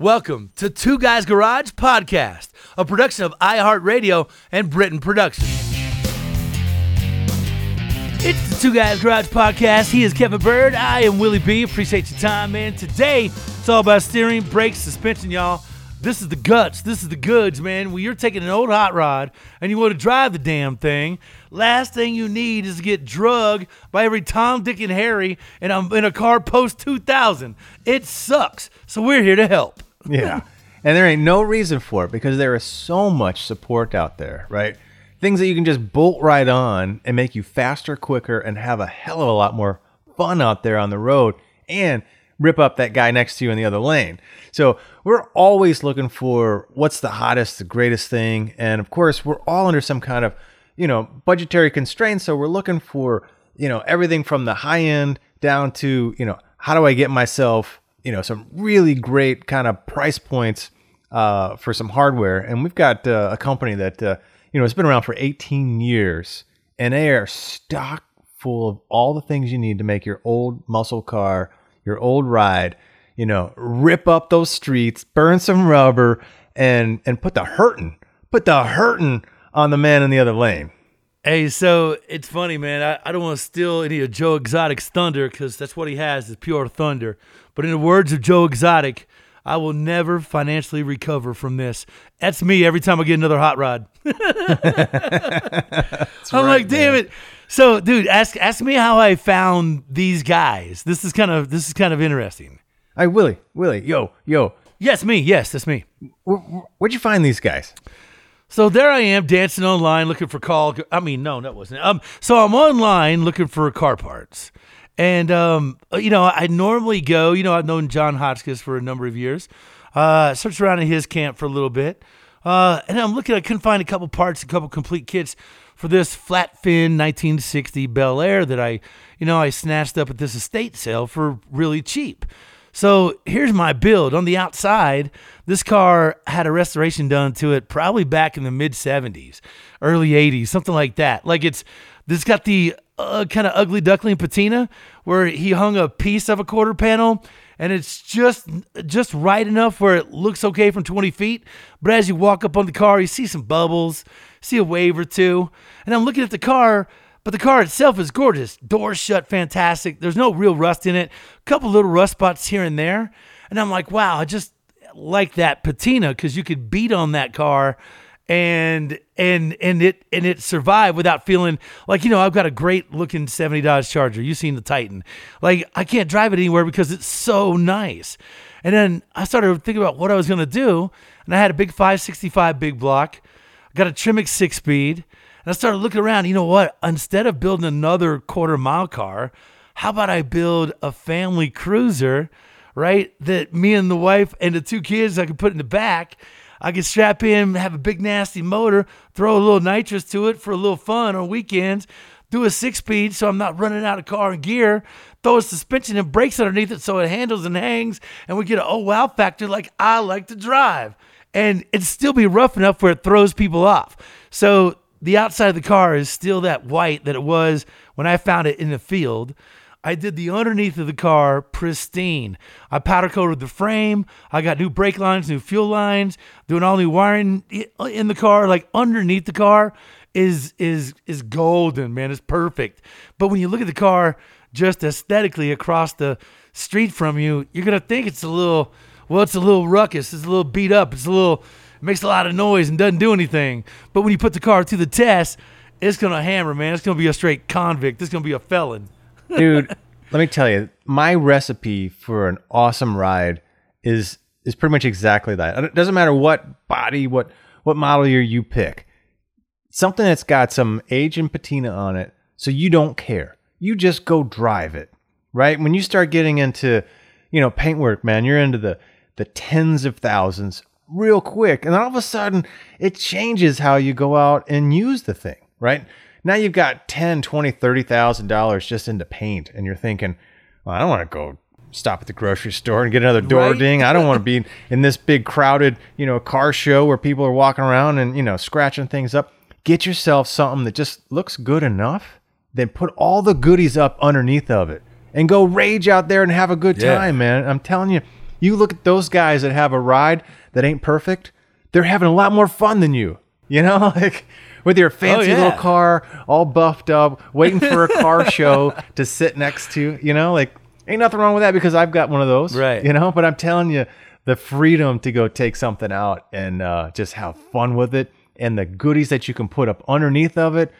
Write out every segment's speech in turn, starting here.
Welcome to Two Guys Garage Podcast, a production of iHeartRadio and Britain Productions. It's the Two Guys Garage Podcast. He is Kevin Bird. I am Willie B. Appreciate your time, man. Today, it's all about steering, brakes, suspension, y'all. This is the guts. This is the goods, man. When you're taking an old hot rod and you want to drive the damn thing, last thing you need is to get drugged by every Tom, Dick, and Harry in a, in a car post 2000. It sucks. So we're here to help. Yeah. And there ain't no reason for it because there is so much support out there, right? Things that you can just bolt right on and make you faster, quicker, and have a hell of a lot more fun out there on the road and rip up that guy next to you in the other lane. So we're always looking for what's the hottest, the greatest thing. And of course, we're all under some kind of, you know, budgetary constraints. So we're looking for, you know, everything from the high end down to, you know, how do I get myself you know some really great kind of price points uh, for some hardware. And we've got uh, a company that uh, you know has been around for 18 years, and they are stock full of all the things you need to make your old muscle car, your old ride, you know, rip up those streets, burn some rubber, and and put the hurting, put the hurting on the man in the other lane. Hey, so it's funny, man. I, I don't want to steal any of Joe Exotic's thunder because that's what he has is pure thunder. But in the words of Joe Exotic, I will never financially recover from this. That's me every time I get another hot rod. I'm right, like, damn man. it. So, dude, ask ask me how I found these guys. This is kind of this is kind of interesting. Hey, Willie, Willie, yo, yo, Yes, me. Yes, that's me. wh- wh- where'd you find these guys? So there I am dancing online looking for call. I mean, no, that wasn't. Um, so I'm online looking for car parts, and um, you know, I normally go. You know, I've known John Hotchkis for a number of years. Uh, searched around in his camp for a little bit, uh, and I'm looking. I couldn't find a couple parts, a couple complete kits for this flat fin 1960 Bel Air that I, you know, I snatched up at this estate sale for really cheap. So here's my build. On the outside, this car had a restoration done to it probably back in the mid 70s, early 80s, something like that. Like it's this got the uh, kind of ugly duckling patina where he hung a piece of a quarter panel and it's just just right enough where it looks okay from 20 feet. But as you walk up on the car, you see some bubbles, see a wave or two. And I'm looking at the car, but the car itself is gorgeous. Doors shut fantastic. There's no real rust in it. A couple little rust spots here and there. And I'm like, wow, I just like that patina because you could beat on that car and and and it and it survived without feeling like you know I've got a great looking 70 Dodge Charger. You've seen the Titan. Like I can't drive it anywhere because it's so nice. And then I started thinking about what I was gonna do, and I had a big 565 big block. I got a Tremec six speed, and I started looking around. You know what? Instead of building another quarter mile car, how about I build a family cruiser, right? That me and the wife and the two kids I could put in the back. I could strap in, have a big nasty motor, throw a little nitrous to it for a little fun on weekends, do a six speed so I'm not running out of car and gear, throw a suspension and brakes underneath it so it handles and hangs, and we get an oh wow factor like I like to drive. And it'd still be rough enough where it throws people off. So the outside of the car is still that white that it was when I found it in the field. I did the underneath of the car pristine. I powder coated the frame. I got new brake lines, new fuel lines, doing all new wiring in the car. Like underneath the car is is is golden, man. It's perfect. But when you look at the car just aesthetically across the street from you, you're gonna think it's a little well, it's a little ruckus, it's a little beat up, it's a little it makes a lot of noise and doesn't do anything. But when you put the car to the test, it's gonna hammer, man. It's gonna be a straight convict. It's gonna be a felon. dude let me tell you my recipe for an awesome ride is is pretty much exactly that it doesn't matter what body what what model year you pick something that's got some age and patina on it so you don't care you just go drive it right when you start getting into you know paintwork man you're into the the tens of thousands real quick and all of a sudden it changes how you go out and use the thing right now you've got 10 20 30000 dollars just into paint and you're thinking well, i don't want to go stop at the grocery store and get another door Right. ding i don't want to be in this big crowded you know car show where people are walking around and you know scratching things up get yourself something that just looks good enough then put all the goodies up underneath of it and go rage out there and have a good Yeah. time man i'm telling you You look at those guys that have a ride that ain't perfect, they're having a lot more fun than you. You know, like with your fancy Oh, yeah. little car, all buffed up, waiting for a car show to sit next to. You know, like ain't nothing wrong with that because I've got one of those. Right. You know, but I'm telling you, the freedom to go take something out and uh, just have fun with it, and the goodies that you can put up underneath of it.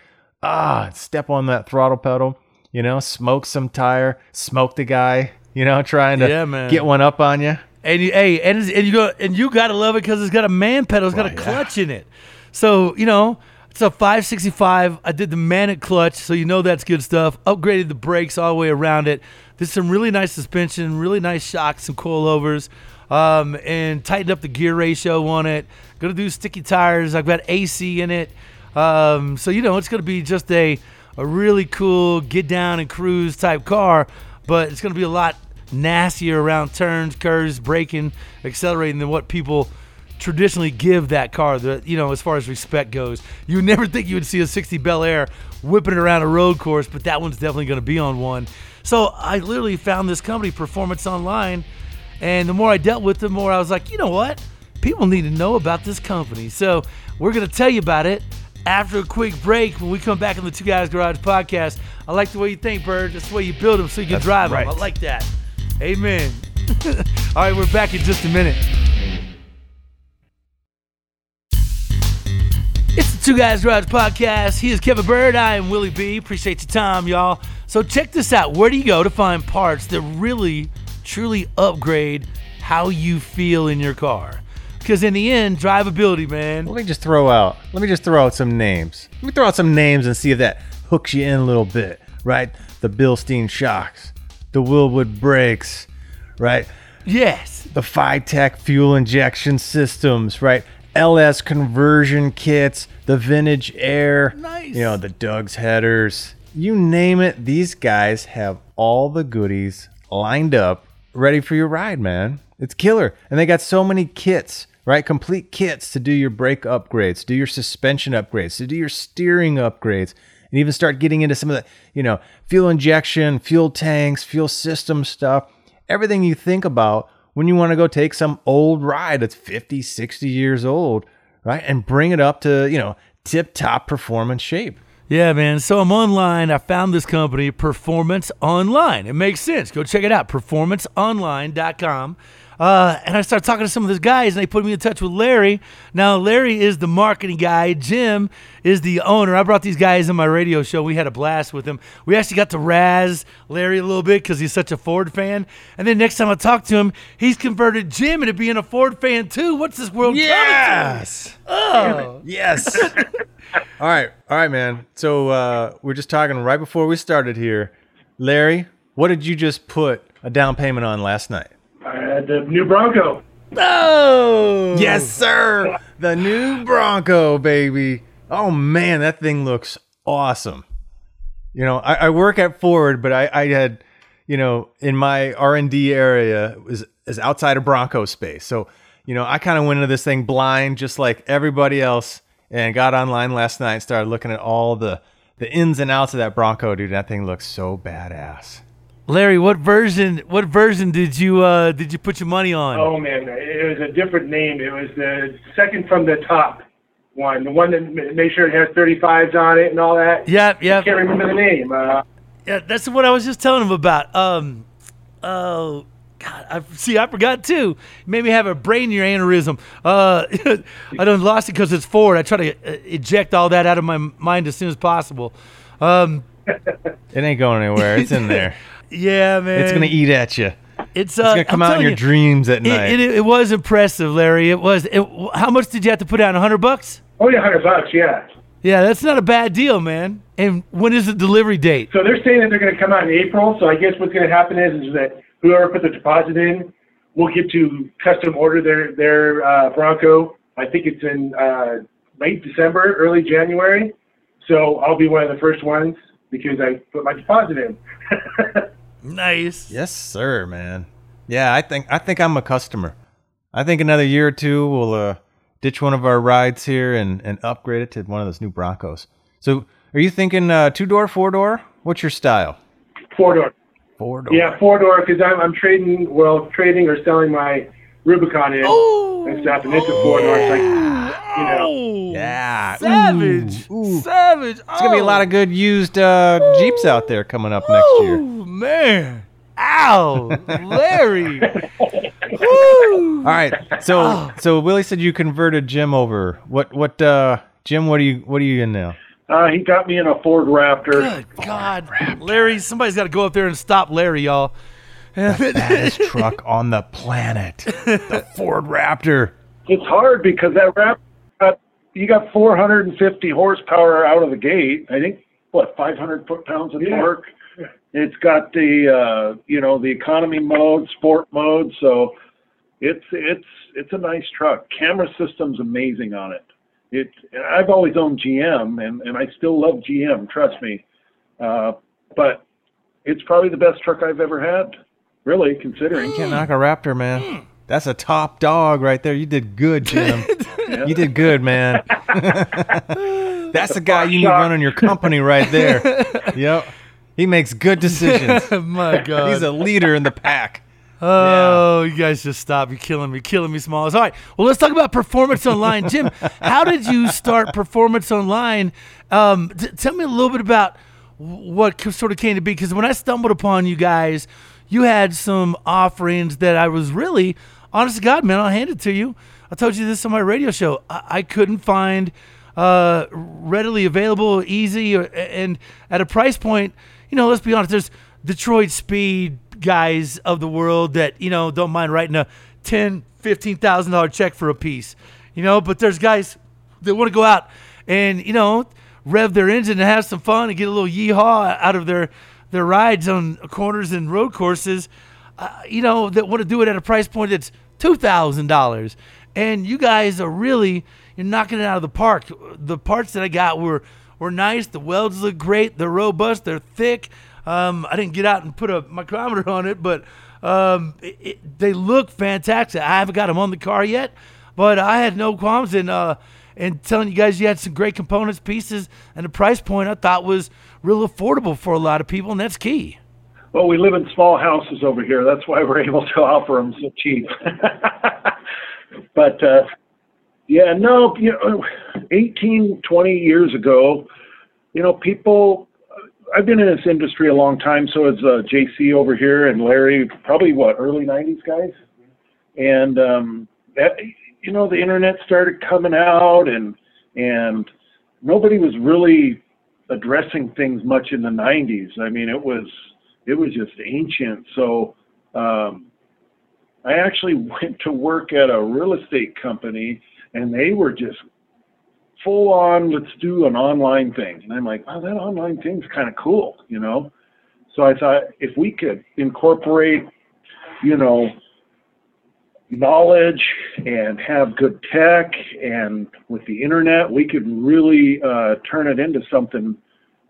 Ah, step on that throttle pedal. You know, smoke some tire, smoke the guy. You know, trying to Yeah, man. get one up on you. And you, hey, and, and you go and you gotta love it because it's got a man pedal, it's got a Well, yeah. clutch in it. So you know, it's a 565. I did the manic clutch, so you know that's good stuff. Upgraded the brakes all the way around it. Did some really nice suspension, really nice shocks and coilovers, um, and tightened up the gear ratio on it. Gonna do sticky tires. I've got AC in it, um, so you know it's gonna be just a a really cool get down and cruise type car, but it's gonna be a lot nastier around turns, curves, braking, accelerating than what people traditionally give that car. The you know as far as respect goes, you would never think you would see a 60 Bel Air whipping it around a road course, but that one's definitely going to be on one. So I literally found this company, Performance Online, and the more I dealt with them, the more I was like, you know what? People need to know about this company. So we're going to tell you about it. After a quick break, when we come back on the Two Guys Garage podcast, I like the way you think, Bird. That's the way you build them so you can That's drive right. them. I like that. Amen. All right, we're back in just a minute. It's the Two Guys Garage Podcast. He is Kevin Bird. I am Willie B. Appreciate your time, y'all. So check this out. Where do you go to find parts that really, truly upgrade how you feel in your car? Because in the end, drivability, man. Let me just throw out. Let me just throw out some names. Let me throw out some names and see if that hooks you in a little bit, right? The Bilstein shocks, the Wilwood brakes, right? Yes. The FiTech fuel injection systems, right? LS conversion kits, the vintage air, Nice. you know, the Doug's headers. You name it, these guys have all the goodies lined up, ready for your ride, man. It's killer. And they got so many kits, right? Complete kits to do your brake upgrades, do your suspension upgrades, to do your steering upgrades, and even start getting into some of the, you know, fuel injection, fuel tanks, fuel system stuff. Everything you think about when you want to go take some old ride that's 50, 60 years old, right? And bring it up to, you know, tip top performance shape. Yeah, man. So I'm online. I found this company, Performance Online. It makes sense. Go check it out, performanceonline.com. Uh, and I started talking to some of those guys, and they put me in touch with Larry. Now, Larry is the marketing guy. Jim is the owner. I brought these guys on my radio show. We had a blast with them. We actually got to razz Larry a little bit because he's such a Ford fan. And then next time I talked to him, he's converted Jim into being a Ford fan too. What's this world coming to? Oh. Yes. all right. All right, man. So uh, we're just talking right before we started here. Larry, what did you just put a down payment on last night? The new Bronco. Oh. Yes, sir. The new Bronco, baby. Oh man, that thing looks awesome. You know, I, I work at Ford, but I, I had, you know, in my R and D area was is outside of Bronco space. So, you know, I kind of went into this thing blind, just like everybody else, and got online last night and started looking at all the the ins and outs of that Bronco, dude. That thing looks so badass. Larry, what version? What version did you uh, did you put your money on? Oh man, it was a different name. It was the second from the top one, the one that made sure it has 35s on it and all that. Yep, yep. Can't remember the name. Uh, Yeah, that's what I was just telling him about. Um, oh God, I see. I forgot too. You made me have a brain aneurysm. Uh, I done lost it because it's Ford. I try to uh, eject all that out of my mind as soon as possible. Um, It ain't going anywhere. It's in there. yeah, man. It's gonna eat at you. It's, uh, It's gonna come I'm out in your you, dreams at night. it, it was impressive, Larry. It was. It, how much did you have to put down? A hundred bucks? only 100 bucks, yeah. Yeah, that's not a bad deal, man. And when is the delivery date? So they're saying that they're going to come out in April. So I guess what's going to happen is, is that whoever put the deposit in will get to custom order their their uh, Bronco. I think it's in uh, late December, early January. So I'll be one of the first ones because I put my deposit in. Nice. Yes, sir, man. Yeah, I think I think I'm a customer. I think another year or two we'll uh, ditch one of our rides here and, and upgrade it to one of those new Broncos. So, are you thinking uh, two door, four door? What's your style? Four door. Four door. Yeah, four door because I'm I'm trading well trading or selling my Rubicon in Oh, and stuff, and it's a four door. It's like you know. oh, Yeah. savage, Ooh, ooh. savage. There's gonna be a lot of good used uh, Jeeps out there coming up next year. Man, ow, Larry. Woo. All right. So Oh. so Willie said you converted Jim over. What what uh Jim? What are you what are you in now? Uh, he got me in a Ford Raptor. Good God, Larry! Somebody's got to go up there and stop Larry, y'all. the Baddest truck on the planet, the Ford Raptor. It's hard because that Raptor, got, you got 450 horsepower out of the gate. I think what 500 foot pounds of torque. It's got the uh, you know the economy mode, sport mode, so it's it's it's a nice truck. Camera system's amazing on it. It I've always owned GM and and I still love GM. Trust me, uh, but it's probably the best truck I've ever had. Really, considering. you Can't knock a Raptor, man. That's a top dog right there. You did good, Jim. You did good, man. That's the guy you need running your company right there. Yep. He makes good decisions. My God. He's a leader in the pack. Oh, you guys just stop. You're killing me, killing me, Smalls. All right. Well, let's talk about Performance Online. Jim, how did you start Performance Online? Um, t- tell me a little bit about what sort of came to be. Because when I stumbled upon you guys, you had some offerings that I was really, honest to God, man, I'll hand it to you. I told you this on my radio show. I, I couldn't find uh, readily available, easy, or, and at a price point, you know, let's be honest, there's Detroit Speed guys of the world that, you know, don't mind writing a ten, fifteen thousand dollar check for a piece. You know, but there's guys that want to go out and, you know, rev their engine and have some fun and get a little yeehaw out of their their rides on corners and road courses, uh, you know, that want to do it at a price point that's two thousand dollars. And you guys are really you're knocking it out of the park. The parts that I got were were nice. The welds look great. They're robust. They're thick. Um, I didn't get out and put a micrometer on it, but um, it, it, they look fantastic. I haven't got them on the car yet, but I had no qualms in uh, in telling you guys you had some great components, pieces, and the price point I thought was real affordable for a lot of people, and that's key. Well, we live in small houses over here. That's why we're able to offer them so cheap. but uh, yeah, no, you know, 18, 20 years ago, you know, people. I've been in this industry a long time. So is uh, JC over here and Larry. Probably what early 90s guys. And um, that, you know, the internet started coming out, and and nobody was really addressing things much in the 90s. I mean, it was it was just ancient. So um, I actually went to work at a real estate company, and they were just full on. Let's do an online thing, and I'm like, wow, that online thing's kind of cool, you know. So I thought if we could incorporate, you know, knowledge and have good tech and with the internet we could really uh, turn it into something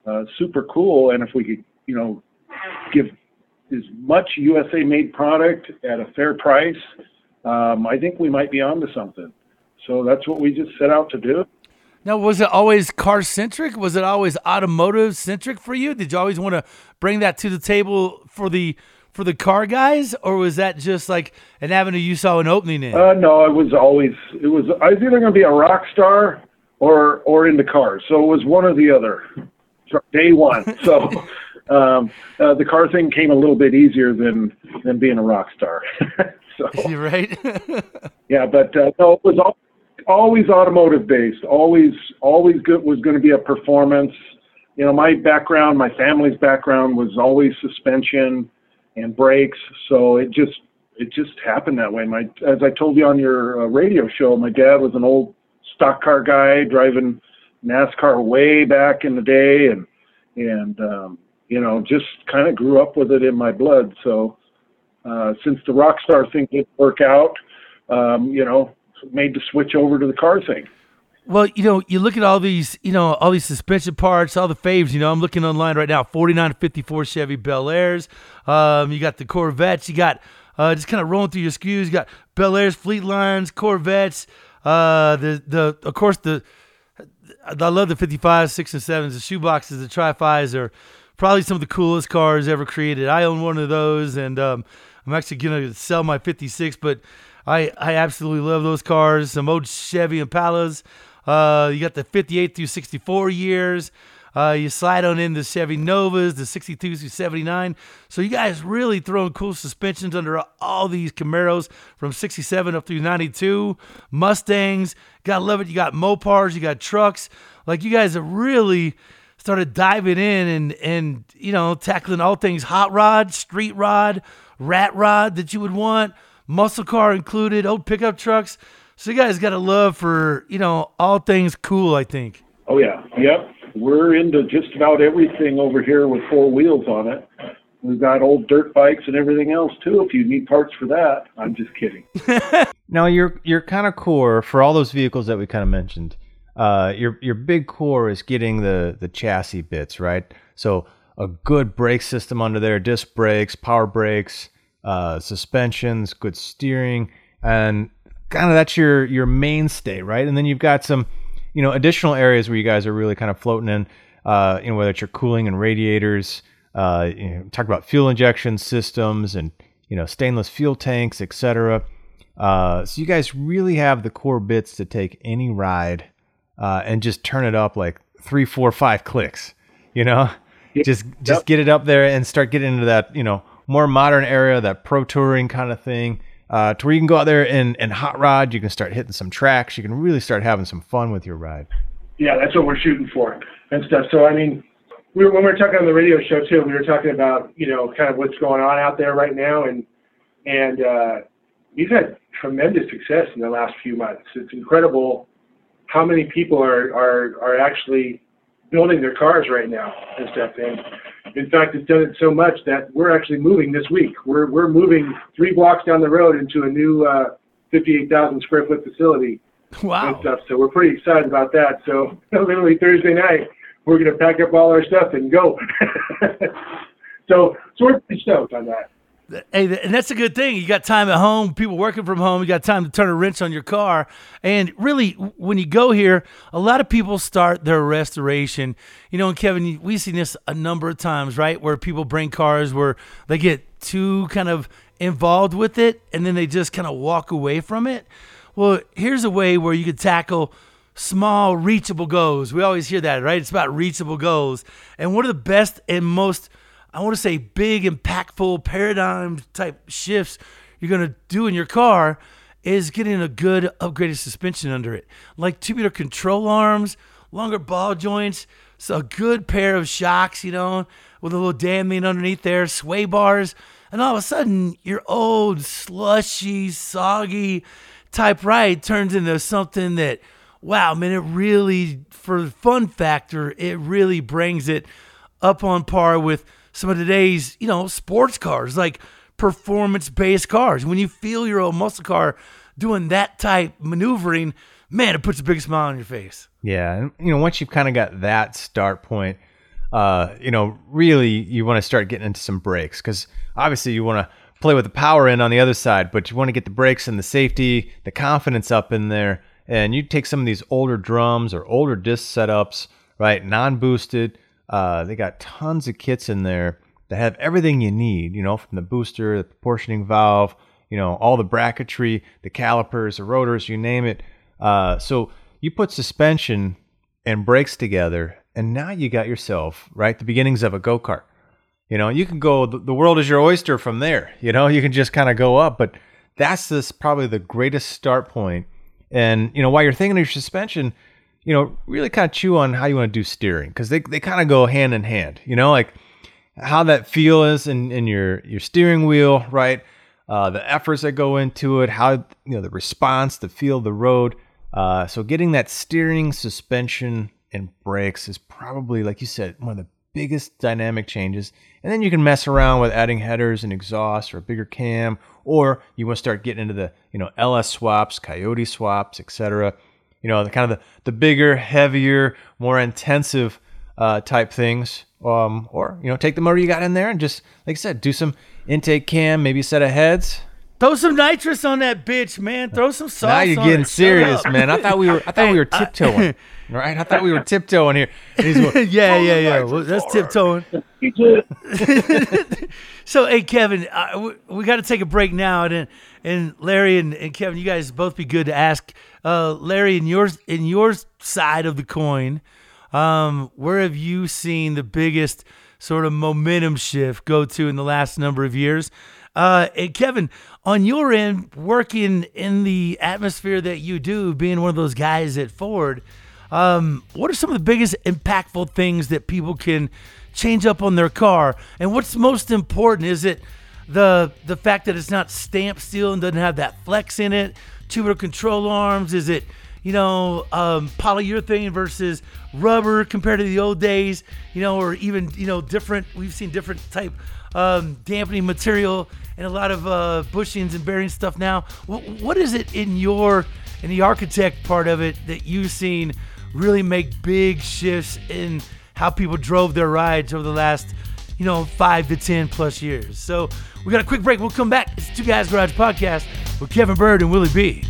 uh, super cool and if we could you know give as much usa made product at a fair price um, i think we might be onto something so that's what we just set out to do Now, was it always car centric? Was it always automotive centric for you? Did you always want to bring that to the table for the for the car guys, or was that just like an avenue you saw an opening in? Uh, no, it was always it was I was either going to be a rock star or or into cars. So it was one or the other. Day one. So um, uh, the car thing came a little bit easier than than being a rock star. so You right? yeah, but uh, no, it was al- always automotive based. Always always good was going to be a performance. You know, my background, my family's background was always suspension and brakes. So it just it just happened that way. My as I told you on your uh, radio show, my dad was an old stock car guy driving NASCAR way back in the day, and and um, you know just kind of grew up with it in my blood. So uh, since the rock star thing didn't work out, um, you know, made the switch over to the car thing. Well, you know, you look at all these, you know, all these suspension parts, all the faves. You know, I'm looking online right now. 49 to 54 Chevy Bel Airs. Um, you got the Corvettes. You got uh, just kind of rolling through your SKUs. You got Bel Airs, Fleet Lines, Corvettes. Uh, the the of course the I love the 55s, six and sevens, the shoe boxes, the tri are probably some of the coolest cars ever created. I own one of those, and um, I'm actually gonna sell my '56, but I I absolutely love those cars. Some old Chevy Impalas. Uh, you got the 58 through 64 years. Uh, you slide on in the Chevy Novas, the 62 through 79. So you guys really throwing cool suspensions under all these Camaros from 67 up through 92. Mustangs, gotta love it. You got Mopars, you got trucks. Like you guys have really started diving in and and you know tackling all things hot rod, street rod, rat rod that you would want, muscle car included, old pickup trucks. So you guys got a love for you know all things cool. I think. Oh yeah, yep. We're into just about everything over here with four wheels on it. We've got old dirt bikes and everything else too. If you need parts for that, I'm just kidding. Now your your kind of core for all those vehicles that we kind of mentioned, uh, your your big core is getting the the chassis bits right. So a good brake system under there, disc brakes, power brakes, uh, suspensions, good steering, and kind of that's your your mainstay, right? And then you've got some you know additional areas where you guys are really kind of floating in. Uh, you know whether it's your cooling and radiators. Uh, you know, talk about fuel injection systems and you know stainless fuel tanks, etc. Uh, so you guys really have the core bits to take any ride uh, and just turn it up like three, four, five clicks. You know, just just Yep. get it up there and start getting into that you know more modern area, that pro touring kind of thing, uh, to where you can go out there and and hot rod. You can start hitting some tracks. You can really start having some fun with your ride. yeah, that's what we're shooting for and stuff. So I mean, we were, when we were talking on the radio show too, we were talking about you know kind of what's going on out there right now, and and uh, we've had tremendous success in the last few months. It's incredible how many people are are are actually building their cars right now and stuff. And in fact, it's done it so much that we're actually moving this week. We're we're moving three blocks down the road into a new uh, 58,000 square foot facility and Wow. stuff. So we're pretty excited about that. So literally Thursday night, we're gonna pack up all our stuff and go. so so we're pretty stoked on that. Hey, and that's a good thing. You got time at home, people working from home, you got time to turn a wrench on your car. And really, when you go here, a lot of people start their restoration. You know, and Kevin, we've seen this a number of times, right? Where people bring cars where they get too kind of involved with it and then they just kind of walk away from it. Well, here's a way where you could tackle small, reachable goals. We always hear that, right? It's about reachable goals. And one of the best and most I want to say big, impactful paradigm type shifts you're going to do in your car is getting a good upgraded suspension under it. Like tubular control arms, longer ball joints, so a good pair of shocks, you know, with a little damming underneath there, sway bars, and all of a sudden your old slushy, soggy type ride turns into something that wow, man, it really for the fun factor, it really brings it up on par with some of today's, you know, sports cars, like performance based cars. When you feel your old muscle car doing that type maneuvering, man, it puts a big smile on your face. Yeah, and you know, once you've kind of got that start point, uh, you know, really you want to start getting into some brakes because obviously you want to play with the power in on the other side, but you want to get the brakes and the safety, the confidence up in there. And you take some of these older drums or older disc setups, right, non-boosted. Uh, they got tons of kits in there that have everything you need, you know, from the booster, the proportioning valve, you know, all the bracketry, the calipers, the rotors, you name it. Uh, so you put suspension and brakes together, and now you got yourself right the beginnings of a go kart. You know, you can go. The world is your oyster from there. You know, you can just kind of go up, but that's this probably the greatest start point. And you know, while you're thinking of your suspension, you know, really kind of chew on how you want to do steering because they they kind of go hand in hand. You know, like how that feel is in, in your your steering wheel, right? Uh, the efforts that go into it, how you know the response, the feel the road. Uh, so getting that steering, suspension, and brakes is probably, like you said, one of the biggest dynamic changes. And then you can mess around with adding headers and exhaust or a bigger cam, or you want to start getting into the you know LS swaps, Coyote swaps, etc. You know the kind of the, the bigger, heavier, more intensive uh, type things. Um, or you know take the motor you got in there and just like I said, do some intake cam, maybe a set of heads, Throw some nitrous on that bitch, man. Throw some sauce. now you're on getting it. Serious, man. I thought we were. I thought we were tiptoeing, right? I thought we were tiptoeing here. He's going, yeah, yeah, yeah. Well, that's tiptoeing. So, hey, Kevin, uh, we, we got to take a break now, and and Larry and, and Kevin, you guys both be good to ask. Uh, Larry, in your in your side of the coin, um, where have you seen the biggest sort of momentum shift go to in the last number of years? Uh, and Kevin, on your end, working in the atmosphere that you do, being one of those guys at Ford, um, what are some of the biggest impactful things that people can change up on their car? And what's most important? Is it the the fact that it's not stamped steel and doesn't have that flex in it? Tubular control arms? Is it you know um, polyurethane versus rubber compared to the old days? You know, or even you know different. We've seen different type um, dampening material and a lot of uh, bushings and bearing stuff now. What, what is it in your in the architect part of it that you've seen really make big shifts in how people drove their rides over the last, you know, five to ten plus years. So we got a quick break. We'll come back. It's Two Guys Garage Podcast with Kevin Bird and Willie B.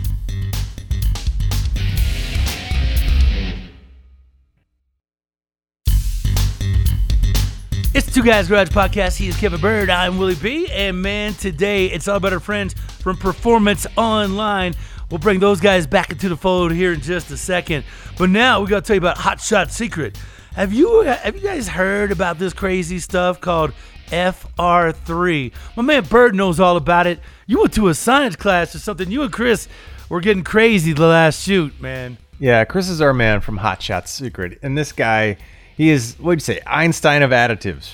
Two Guys Garage Podcast. He is Kevin Bird. I'm Willie B. And man, today it's all about our friends from Performance Online. We'll bring those guys back into the fold here in just a second. But now we got to tell you about Hot Shot Secret. Have you have you guys heard about this crazy stuff called FR3? My man Bird knows all about it. You went to a science class or something. You and Chris were getting crazy the last shoot, man. Yeah, Chris is our man from Hot Shots Secret, and this guy, he is what'd you say, Einstein of additives,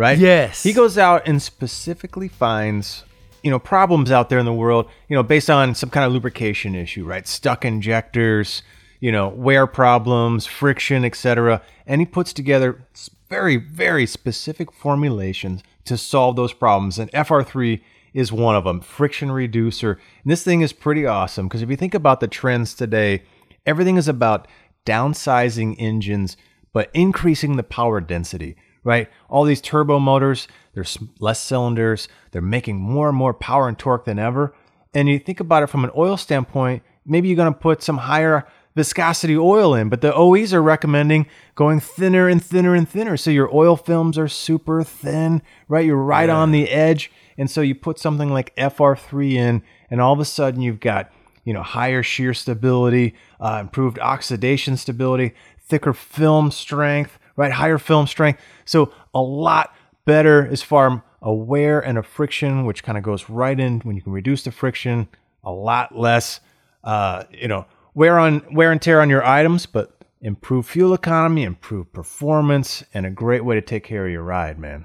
right? Yes. He goes out and specifically finds, you know, problems out there in the world, you know, based on some kind of lubrication issue, right? Stuck injectors, you know, wear problems, friction, etc. And he puts together very, very specific formulations to solve those problems. And FR3 is one of them, friction reducer. And this thing is pretty awesome because if you think about the trends today, everything is about downsizing engines but increasing the power density right? All these turbo motors there's less cylinders they're making more and more power and torque than ever. And you think about it from an oil standpoint maybe you're going to put some higher viscosity oil in but the oes are recommending going thinner and thinner and thinner. So your oil films are super thin right? You're right on the edge. And so you put something like fr3 in and all of a sudden you've got you know, higher shear stability, uh, improved oxidation stability, thicker film strength, right? Higher film strength. So a lot better as far a wear and a friction, which kind of goes right in when you can reduce the friction. A lot less, uh, you know, wear on wear and tear on your items, but improve fuel economy, improve performance, and a great way to take care of your ride, man.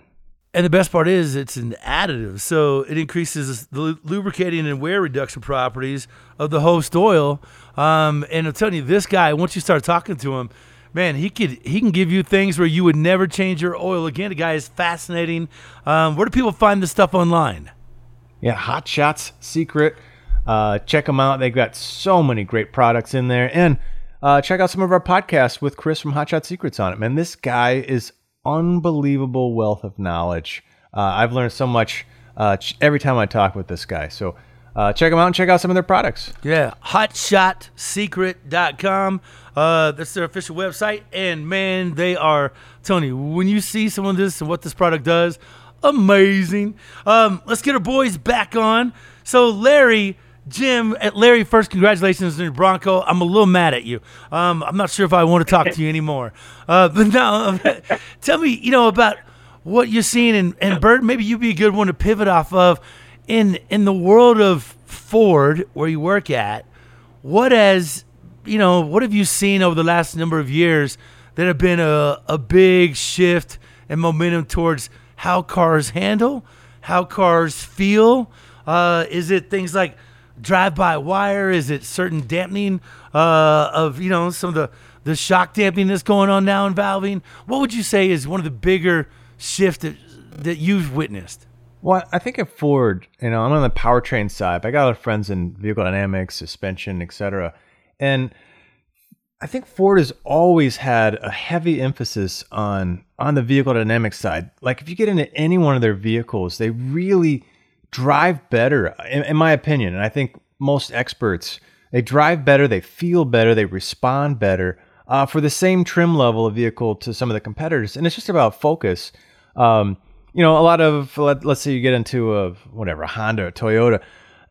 And the best part is it's an additive, so it increases the lubricating and wear reduction properties of the host oil. Um, and I'm telling you, this guy, once you start talking to him, man, he could he can give you things where you would never change your oil again. The guy is fascinating. Um, where do people find this stuff online? Yeah, Hot Shots Secret. Uh, check them out. They've got so many great products in there. And uh, check out some of our podcasts with Chris from Hot Shot Secrets on it. Man, this guy is unbelievable wealth of knowledge. Uh, I've learned so much uh, every time I talk with this guy. So uh, check them out and check out some of their products. Yeah, hotshotsecret.com. Uh, that's their official website. And man, they are, Tony, when you see some of this and what this product does, amazing. Um, let's get our boys back on. So, Larry, Jim, Larry, first, congratulations on your Bronco. I'm a little mad at you. Um, I'm not sure if I want to talk to you anymore. Uh, but now, tell me, you know, about what you're seeing. And, and Bird, maybe you'd be a good one to pivot off of in in the world of Ford, where you work at. What has you know? What have you seen over the last number of years that have been a a big shift and momentum towards how cars handle, how cars feel? Uh, is it things like drive-by wire? Is it certain dampening uh, of you know some of the the shock damping that's going on now in valving? What would you say is one of the bigger shifts that, that you've witnessed? Well, I think at Ford, you know, I'm on the powertrain side. But I got a lot of friends in vehicle dynamics, suspension, etc. And I think Ford has always had a heavy emphasis on on the vehicle dynamics side. Like if you get into any one of their vehicles, they really drive better, in, in my opinion. And I think most experts, they drive better, they feel better, they respond better uh, for the same trim level of vehicle to some of the competitors. And it's just about focus. Um, you know, a lot of, let, us say you get into a, whatever, a Honda, a Toyota,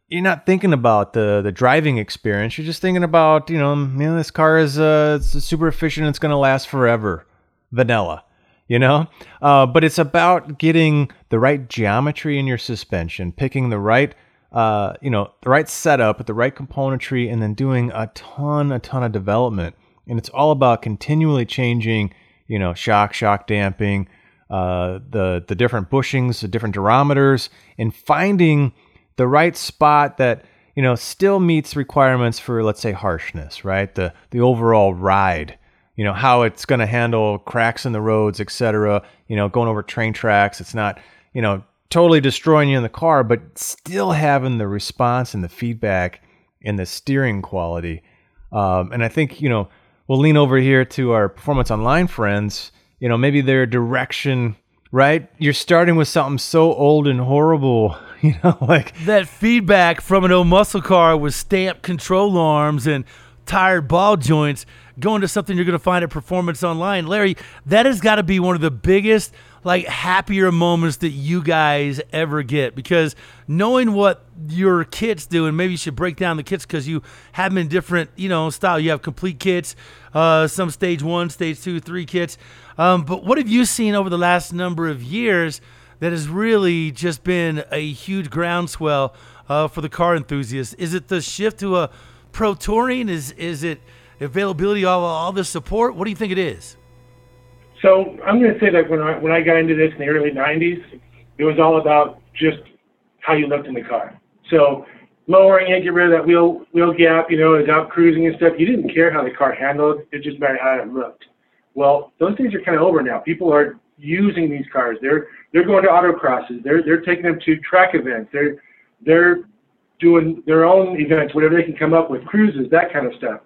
you're not thinking about the the driving experience. You're just thinking about, you know, you know this car is uh, it's super efficient. It's going to last forever. Vanilla you know? Uh, but it's about getting the right geometry in your suspension, picking the right, uh, you know, the right setup, the right componentry, and then doing a ton, a ton of development. And it's all about continually changing, you know, shock, shock damping, uh, the the different bushings, the different durometers, and finding the right spot that you know still meets requirements for, let's say, harshness, right? The the overall ride you know how it's going to handle cracks in the roads etc you know going over train tracks it's not you know totally destroying you in the car but still having the response and the feedback and the steering quality um, and i think you know we'll lean over here to our performance online friends you know maybe their direction right you're starting with something so old and horrible you know like that feedback from an old muscle car with stamped control arms and tired ball joints going to something you're going to find at Performance Online. Larry, that has got to be one of the biggest, like, happier moments that you guys ever get because knowing what your kits do, and maybe you should break down the kits because you have them in different, you know, style. You have complete kits, uh, some stage one, stage two, three kits. Um, but what have you seen over the last number of years that has really just been a huge groundswell uh, for the car enthusiasts? Is it the shift to a pro touring? Is is it availability of all the support? What do you think it is? So I'm going to say that when I when I got into this in the early '90s, it was all about just how you looked in the car. So lowering it, get rid of that wheel wheel gap, you know, is cruising and stuff. You didn't care how the car handled; it just mattered how it looked. Well, those things are kind of over now. People are using these cars. They're they're going to autocrosses. They're they're taking them to track events. They're they're doing their own events, whatever they can come up with, cruises, that kind of stuff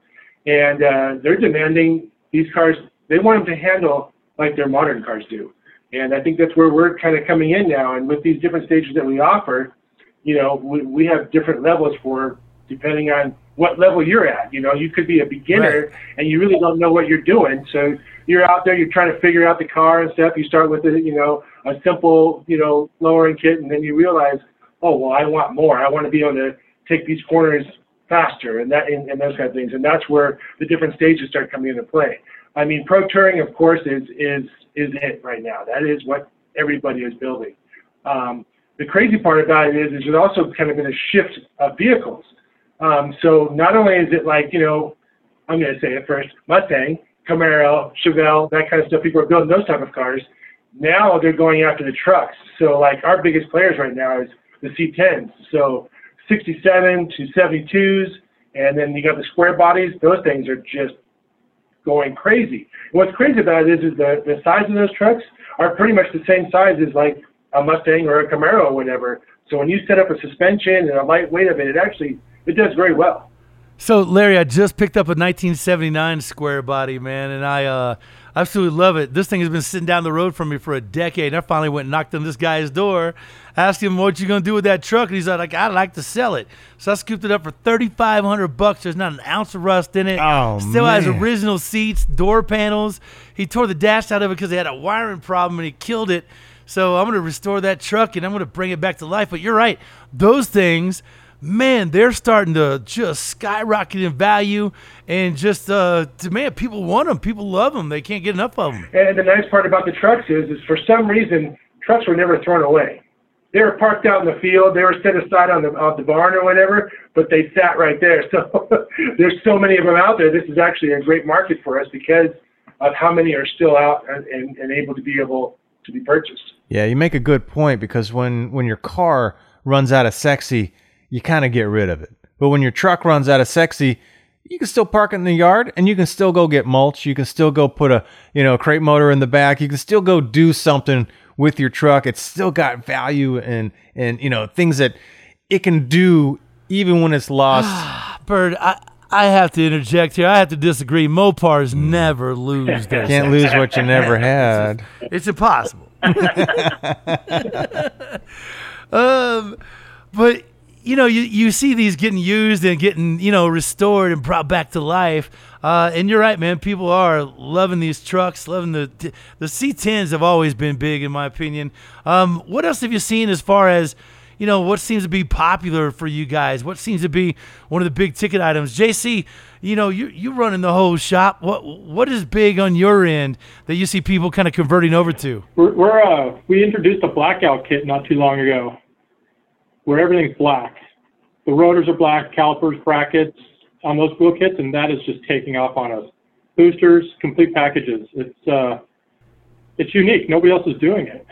and uh, they're demanding these cars. They want them to handle like their modern cars do, and I think that's where we're kind of coming in now. And with these different stages that we offer, you know, we, we have different levels for depending on what level you're at. You know, you could be a beginner right. and you really don't know what you're doing, so you're out there, you're trying to figure out the car and stuff. You start with a, you know, a simple, you know, lowering kit, and then you realize, oh well, I want more. I want to be able to take these corners faster and that and, and those kind of things. And that's where the different stages start coming into play. I mean, pro touring, of course, is is is it right now. That is what everybody is building. Um, the crazy part about it is, is there's also kind of been a shift of vehicles. Um, so not only is it like you know, I'm going to say it first, Mustang, Camaro, Chevelle, that kind of stuff. People are building those type of cars. Now they're going after the trucks. So like our biggest players right now is the C10s. So 67 to 72s, and then you got the square bodies. Those things are just going crazy. What's crazy about it is, is the, the size of those trucks are pretty much the same size as like a Mustang or a Camaro or whatever. So when you set up a suspension and a lightweight of it, it actually it does very well. So Larry, I just picked up a 1979 square body, man, and I uh, absolutely love it. This thing has been sitting down the road from me for a decade. I finally went and knocked on this guy's door, asked him what you gonna do with that truck, and he's like, "I'd like to sell it." So I scooped it up for 3,500 bucks. There's not an ounce of rust in it. Oh Still man. has original seats, door panels. He tore the dash out of it because he had a wiring problem and he killed it. So I'm gonna restore that truck and I'm gonna bring it back to life. But you're right, those things man, they're starting to just skyrocket in value and just uh, demand. People want them. People love them. They can't get enough of them. And the nice part about the trucks is, is for some reason, trucks were never thrown away. They were parked out in the field. They were set aside on the on the barn or whatever, but they sat right there. So there's so many of them out there. This is actually a great market for us because of how many are still out and, and, and able to be able to be purchased. Yeah, you make a good point because when when your car runs out of sexy, you kind of get rid of it. But when your truck runs out of sexy, you can still park it in the yard and you can still go get mulch. You can still go put a, you know, crate motor in the back. You can still go do something with your truck. It's still got value and, and, you know, things that it can do even when it's lost. Bird, I, I have to interject here. I have to disagree. Mopars never lose their Can't lose what you never had. It's impossible. um, but you know, you, you see these getting used and getting you know restored and brought back to life. Uh, and you're right, man. People are loving these trucks, loving the the C10s have always been big in my opinion. Um, what else have you seen as far as you know what seems to be popular for you guys? What seems to be one of the big ticket items? JC, you know you you running the whole shop. What what is big on your end that you see people kind of converting over to? We're, we're uh, we introduced a blackout kit not too long ago, where everything's black. The rotors are black, calipers, brackets on those wheel kits, and that is just taking off on us. Boosters, complete packages. It's uh, it's unique. Nobody else is doing it.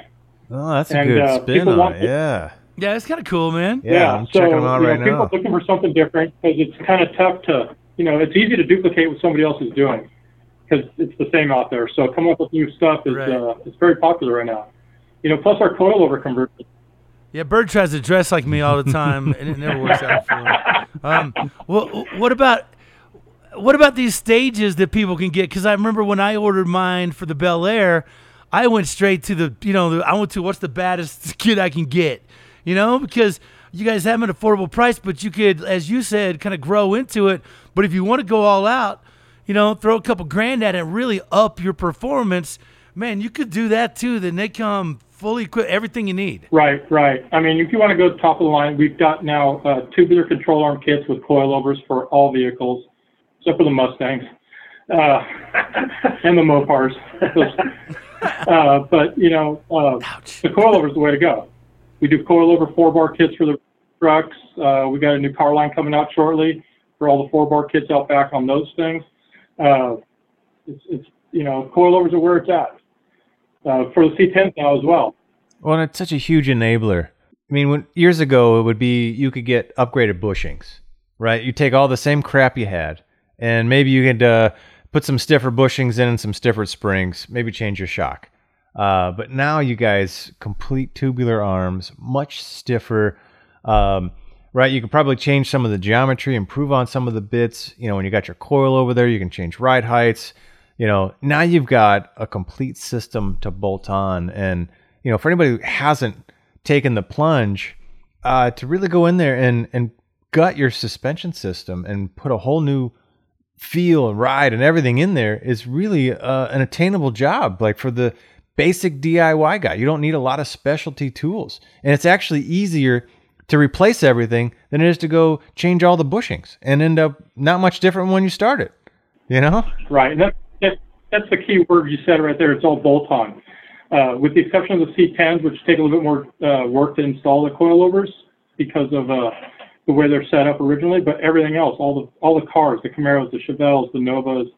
Oh, that's a good uh, spin on it. Yeah. Yeah, it's kind of cool, man. Yeah, I'm so checking them out you know, right people now. looking for something different because it's kind of tough to, you know, it's easy to duplicate what somebody else is doing because it's the same out there. So coming up with new stuff is Right. uh, it's very popular right now. You know, plus our coilover conversion. Yeah, Bird tries to dress like me all the time, and it never works out for him. Um, what, what about what about these stages that people can get? Because I remember when I ordered mine for the Bel Air, I went straight to the you know I went to what's the baddest kid I can get, you know, because you guys have an affordable price, but you could, as you said, kind of grow into it. But if you want to go all out, you know, throw a couple grand at it, really up your performance. Man, you could do that too. Then they come fully equipped, everything you need. Right, right. I mean, if you want to go top of the line, we've got now uh, tubular control arm kits with coilovers for all vehicles, except for the Mustangs uh, and the Mopars. uh, but you know, uh, the coilover is the way to go. We do coilover four bar kits for the trucks. Uh, we got a new car line coming out shortly for all the four bar kits out back on those things. Uh, it's, it's you know, coilovers are where it's at. Uh, for the C10 now as well. Well, it's such a huge enabler. I mean, when, years ago, it would be you could get upgraded bushings, right? You take all the same crap you had, and maybe you could uh, put some stiffer bushings in and some stiffer springs, maybe change your shock. Uh, but now you guys complete tubular arms, much stiffer. Um, right, you could probably change some of the geometry, improve on some of the bits. You know, when you got your coil over there, you can change ride heights. You know, now you've got a complete system to bolt on, and you know, for anybody who hasn't taken the plunge, uh, to really go in there and and gut your suspension system and put a whole new feel and ride and everything in there is really uh, an attainable job. Like for the basic DIY guy, you don't need a lot of specialty tools, and it's actually easier to replace everything than it is to go change all the bushings and end up not much different when you started. You know? Right, that, that's the key word you said right there. It's all bolt-on. Uh, with the exception of the C10s, which take a little bit more uh, work to install the coilovers because of uh, the way they're set up originally, but everything else, all the all the cars, the Camaros, the Chevelles, the Novas,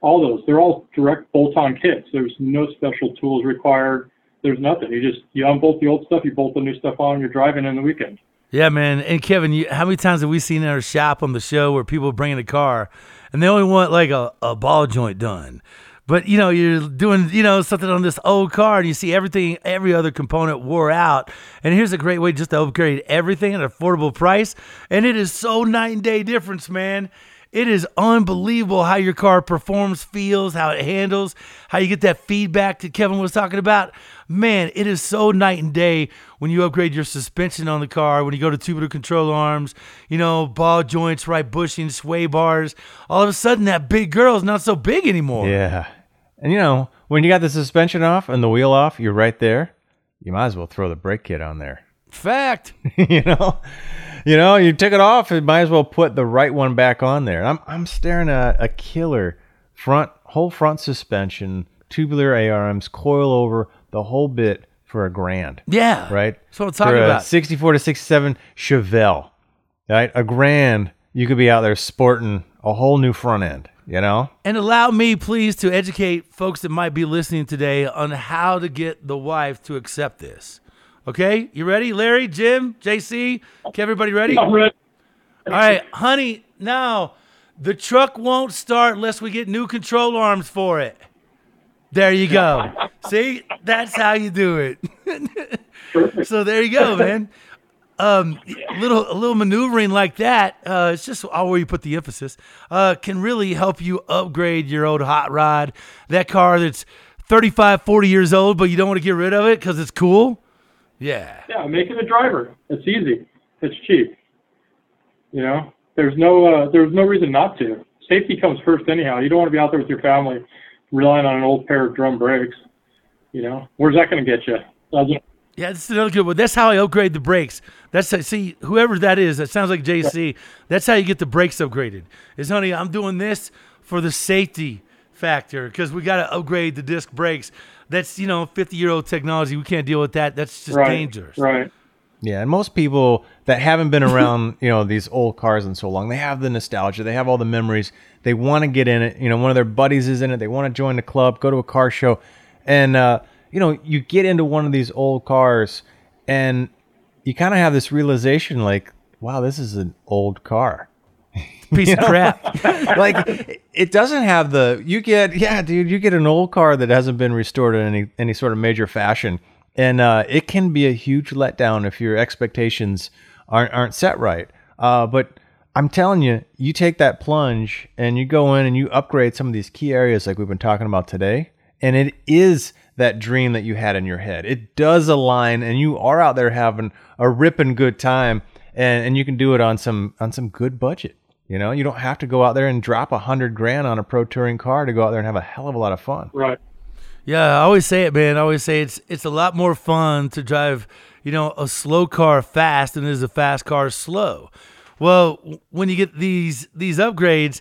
all those, they're all direct bolt-on kits. There's no special tools required. There's nothing. You just you unbolt the old stuff, you bolt the new stuff on, you're driving in the weekend. Yeah, man. And Kevin, you, how many times have we seen in our shop on the show where people bring in a car and they only want like a, a ball joint done? But you know, you're doing you know something on this old car, and you see everything, every other component wore out. And here's a great way just to upgrade everything at an affordable price. And it is so night and day difference, man. It is unbelievable how your car performs, feels, how it handles, how you get that feedback that Kevin was talking about. Man, it is so night and day when you upgrade your suspension on the car, when you go to tubular control arms, you know, ball joints, right bushing, sway bars. All of a sudden, that big girl is not so big anymore. Yeah. And you know, when you got the suspension off and the wheel off, you're right there. You might as well throw the brake kit on there. Fact. you know, you know, you took it off. You might as well put the right one back on there. I'm I'm staring at a killer front, whole front suspension, tubular ARMs, coil over the whole bit for a grand. Yeah. Right. That's what I'm talking for a about. 64 to 67 Chevelle. Right, a grand. You could be out there sporting a whole new front end. You know. And allow me, please, to educate folks that might be listening today on how to get the wife to accept this. Okay, you ready, Larry, Jim, JC? Okay, everybody ready? I'm ready. All right, honey. Now, the truck won't start unless we get new control arms for it. There you go. See, that's how you do it. so there you go, man. Um, little a little maneuvering like that. Uh, it's just all where you put the emphasis. Uh, can really help you upgrade your old hot rod. That car that's 35, 40 years old, but you don't want to get rid of it because it's cool. Yeah. Yeah, make it a driver. It's easy. It's cheap. You know, there's no uh, there's no reason not to. Safety comes first anyhow. You don't want to be out there with your family relying on an old pair of drum brakes. You know, where's that going to get you? Yeah, that's another good one. That's how I upgrade the brakes. That's see whoever that is. That sounds like JC. That's how you get the brakes upgraded. Is honey, I'm doing this for the safety factor because we got to upgrade the disc brakes. That's you know 50 year old technology. We can't deal with that. That's just right, dangerous. Right. Yeah, and most people that haven't been around, you know, these old cars in so long, they have the nostalgia, they have all the memories. They want to get in it. You know, one of their buddies is in it. They want to join the club, go to a car show, and uh, you know, you get into one of these old cars, and you kind of have this realization, like, wow, this is an old car. Piece of crap. like it doesn't have the you get yeah dude you get an old car that hasn't been restored in any any sort of major fashion. And uh, it can be a huge letdown if your expectations aren't aren't set right. Uh, but i'm telling you you take that plunge and you go in and you upgrade some of these key areas like we've been talking about today. And it is that dream that you had in your head. It does align and you are out there having a ripping good time and, and you can do it on some on some good budget you know, you don't have to go out there and drop a hundred grand on a pro touring car to go out there and have a hell of a lot of fun. Right. Yeah, I always say it, man. I always say it's it's a lot more fun to drive, you know, a slow car fast than it is a fast car slow. Well, when you get these these upgrades,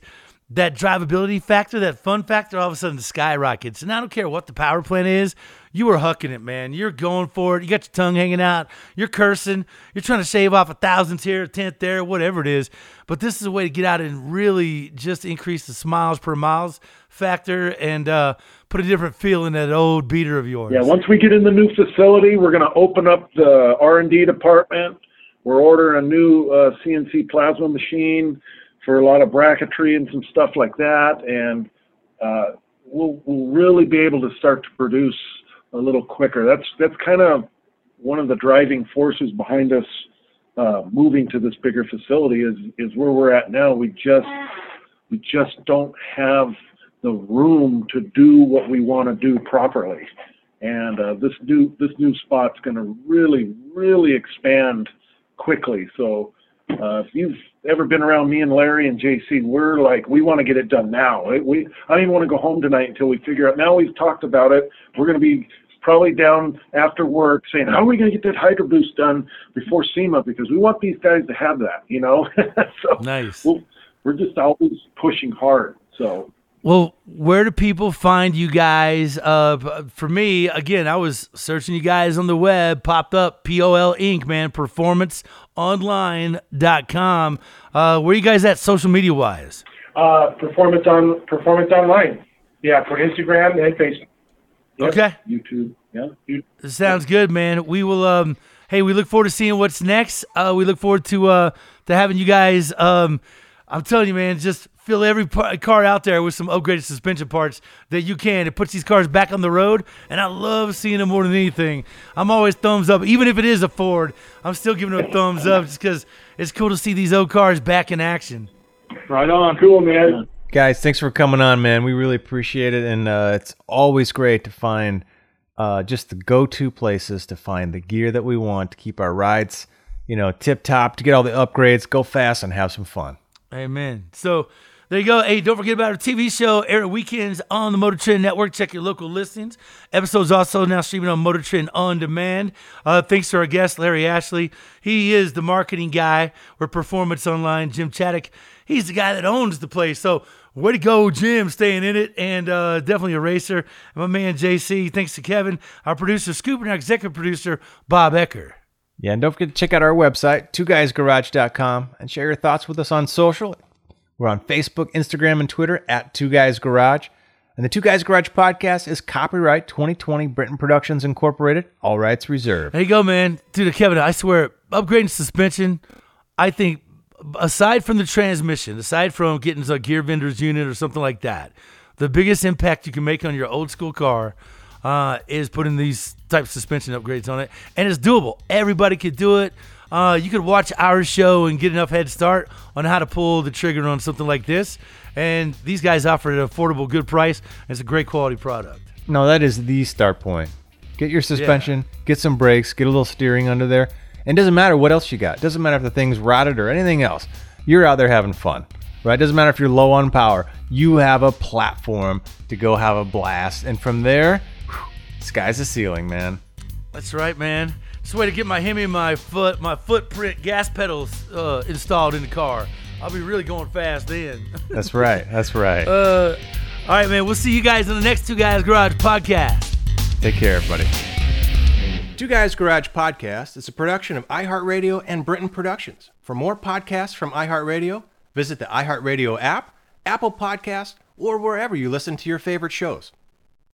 that drivability factor, that fun factor, all of a sudden skyrockets. And I don't care what the power plant is, you were hucking it, man. You're going for it. You got your tongue hanging out. You're cursing. You're trying to shave off a thousandth here, a tenth there, whatever it is. But this is a way to get out and really just increase the smiles per miles factor and uh, put a different feel in that old beater of yours. Yeah, once we get in the new facility, we're going to open up the R&D department. We're ordering a new uh, CNC plasma machine for a lot of bracketry and some stuff like that, and uh, we'll we'll really be able to start to produce a little quicker. That's that's kind of one of the driving forces behind us uh, moving to this bigger facility is is where we're at now. We just we just don't have the room to do what we want to do properly. And uh, this new this new spot's going to really really expand quickly. So uh, if you've ever been around me and Larry and JC, we're like we want to get it done now. We, I don't even want to go home tonight until we figure out. Now we've talked about it. We're going to be probably down after work saying, how are we going to get that Hydro Boost done before SEMA? Because we want these guys to have that, you know. so Nice. we'll, we're just always pushing hard. So Well, where do people find you guys? Uh, for me, again, I was searching you guys on the web, popped up POL Inc. Man, performanceonline.com. Uh, where you guys at social media wise? Uh, performance on performance online. Yeah, for Instagram and Facebook. Yep. Okay. YouTube, yeah. Sounds good, man. We will. Um, hey, we look forward to seeing what's next. Uh, we look forward to uh, to having you guys. Um, I'm telling you, man, just fill every par- car out there with some upgraded suspension parts that you can. It puts these cars back on the road, and I love seeing them more than anything. I'm always thumbs up, even if it is a Ford. I'm still giving it a thumbs up just because it's cool to see these old cars back in action. Right on. Cool, man. Guys, thanks for coming on, man. We really appreciate it, and uh, it's always great to find uh, just the go-to places to find the gear that we want to keep our rides, you know, tip top, to get all the upgrades, go fast, and have some fun. Amen. So there you go. Hey, don't forget about our TV show, airing weekends on the Motor Trend Network. Check your local listings. Episodes also now streaming on Motor Trend On Demand. Uh, thanks to our guest, Larry Ashley. He is the marketing guy. We're Performance Online. Jim Chadick, he's the guy that owns the place. So way to go, Jim, staying in it, and uh, definitely a racer. My man, JC. Thanks to Kevin, our producer, Scoop, and our executive producer, Bob Ecker. Yeah, and don't forget to check out our website, two twoguysgarage.com, and share your thoughts with us on social. We're on Facebook, Instagram, and Twitter at Two Guys Garage. And the Two Guys Garage podcast is copyright 2020 Britton Productions Incorporated, all rights reserved. There you go, man. Dude, Kevin, I swear, upgrading suspension, I think, aside from the transmission, aside from getting a Gear Vendors unit or something like that, the biggest impact you can make on your old school car uh, is putting these type of suspension upgrades on it. And it's doable. Everybody could do it. Uh, you could watch our show and get enough head start on how to pull the trigger on something like this. And these guys offer an affordable, good price. It's a great quality product. No, that is the start point. Get your suspension, get some brakes, get a little steering under there, And it doesn't matter what else you got. It doesn't matter if the thing's rotted or anything else. You're out there having fun, right? It doesn't matter if you're low on power. You have a platform to go have a blast. And from there, whew, sky's the ceiling, man. That's right, man. It's a way to get my Hemi my foot, my footprint gas pedals uh, installed in the car. I'll be really going fast then. That's right. That's right. uh, all right, man. We'll see you guys in the next Two Guys Garage podcast. Take care, everybody. Two Guys Garage Podcast is a production of iHeartRadio and Britton Productions. For more podcasts from iHeartRadio, visit the iHeartRadio app, Apple Podcast, or wherever you listen to your favorite shows.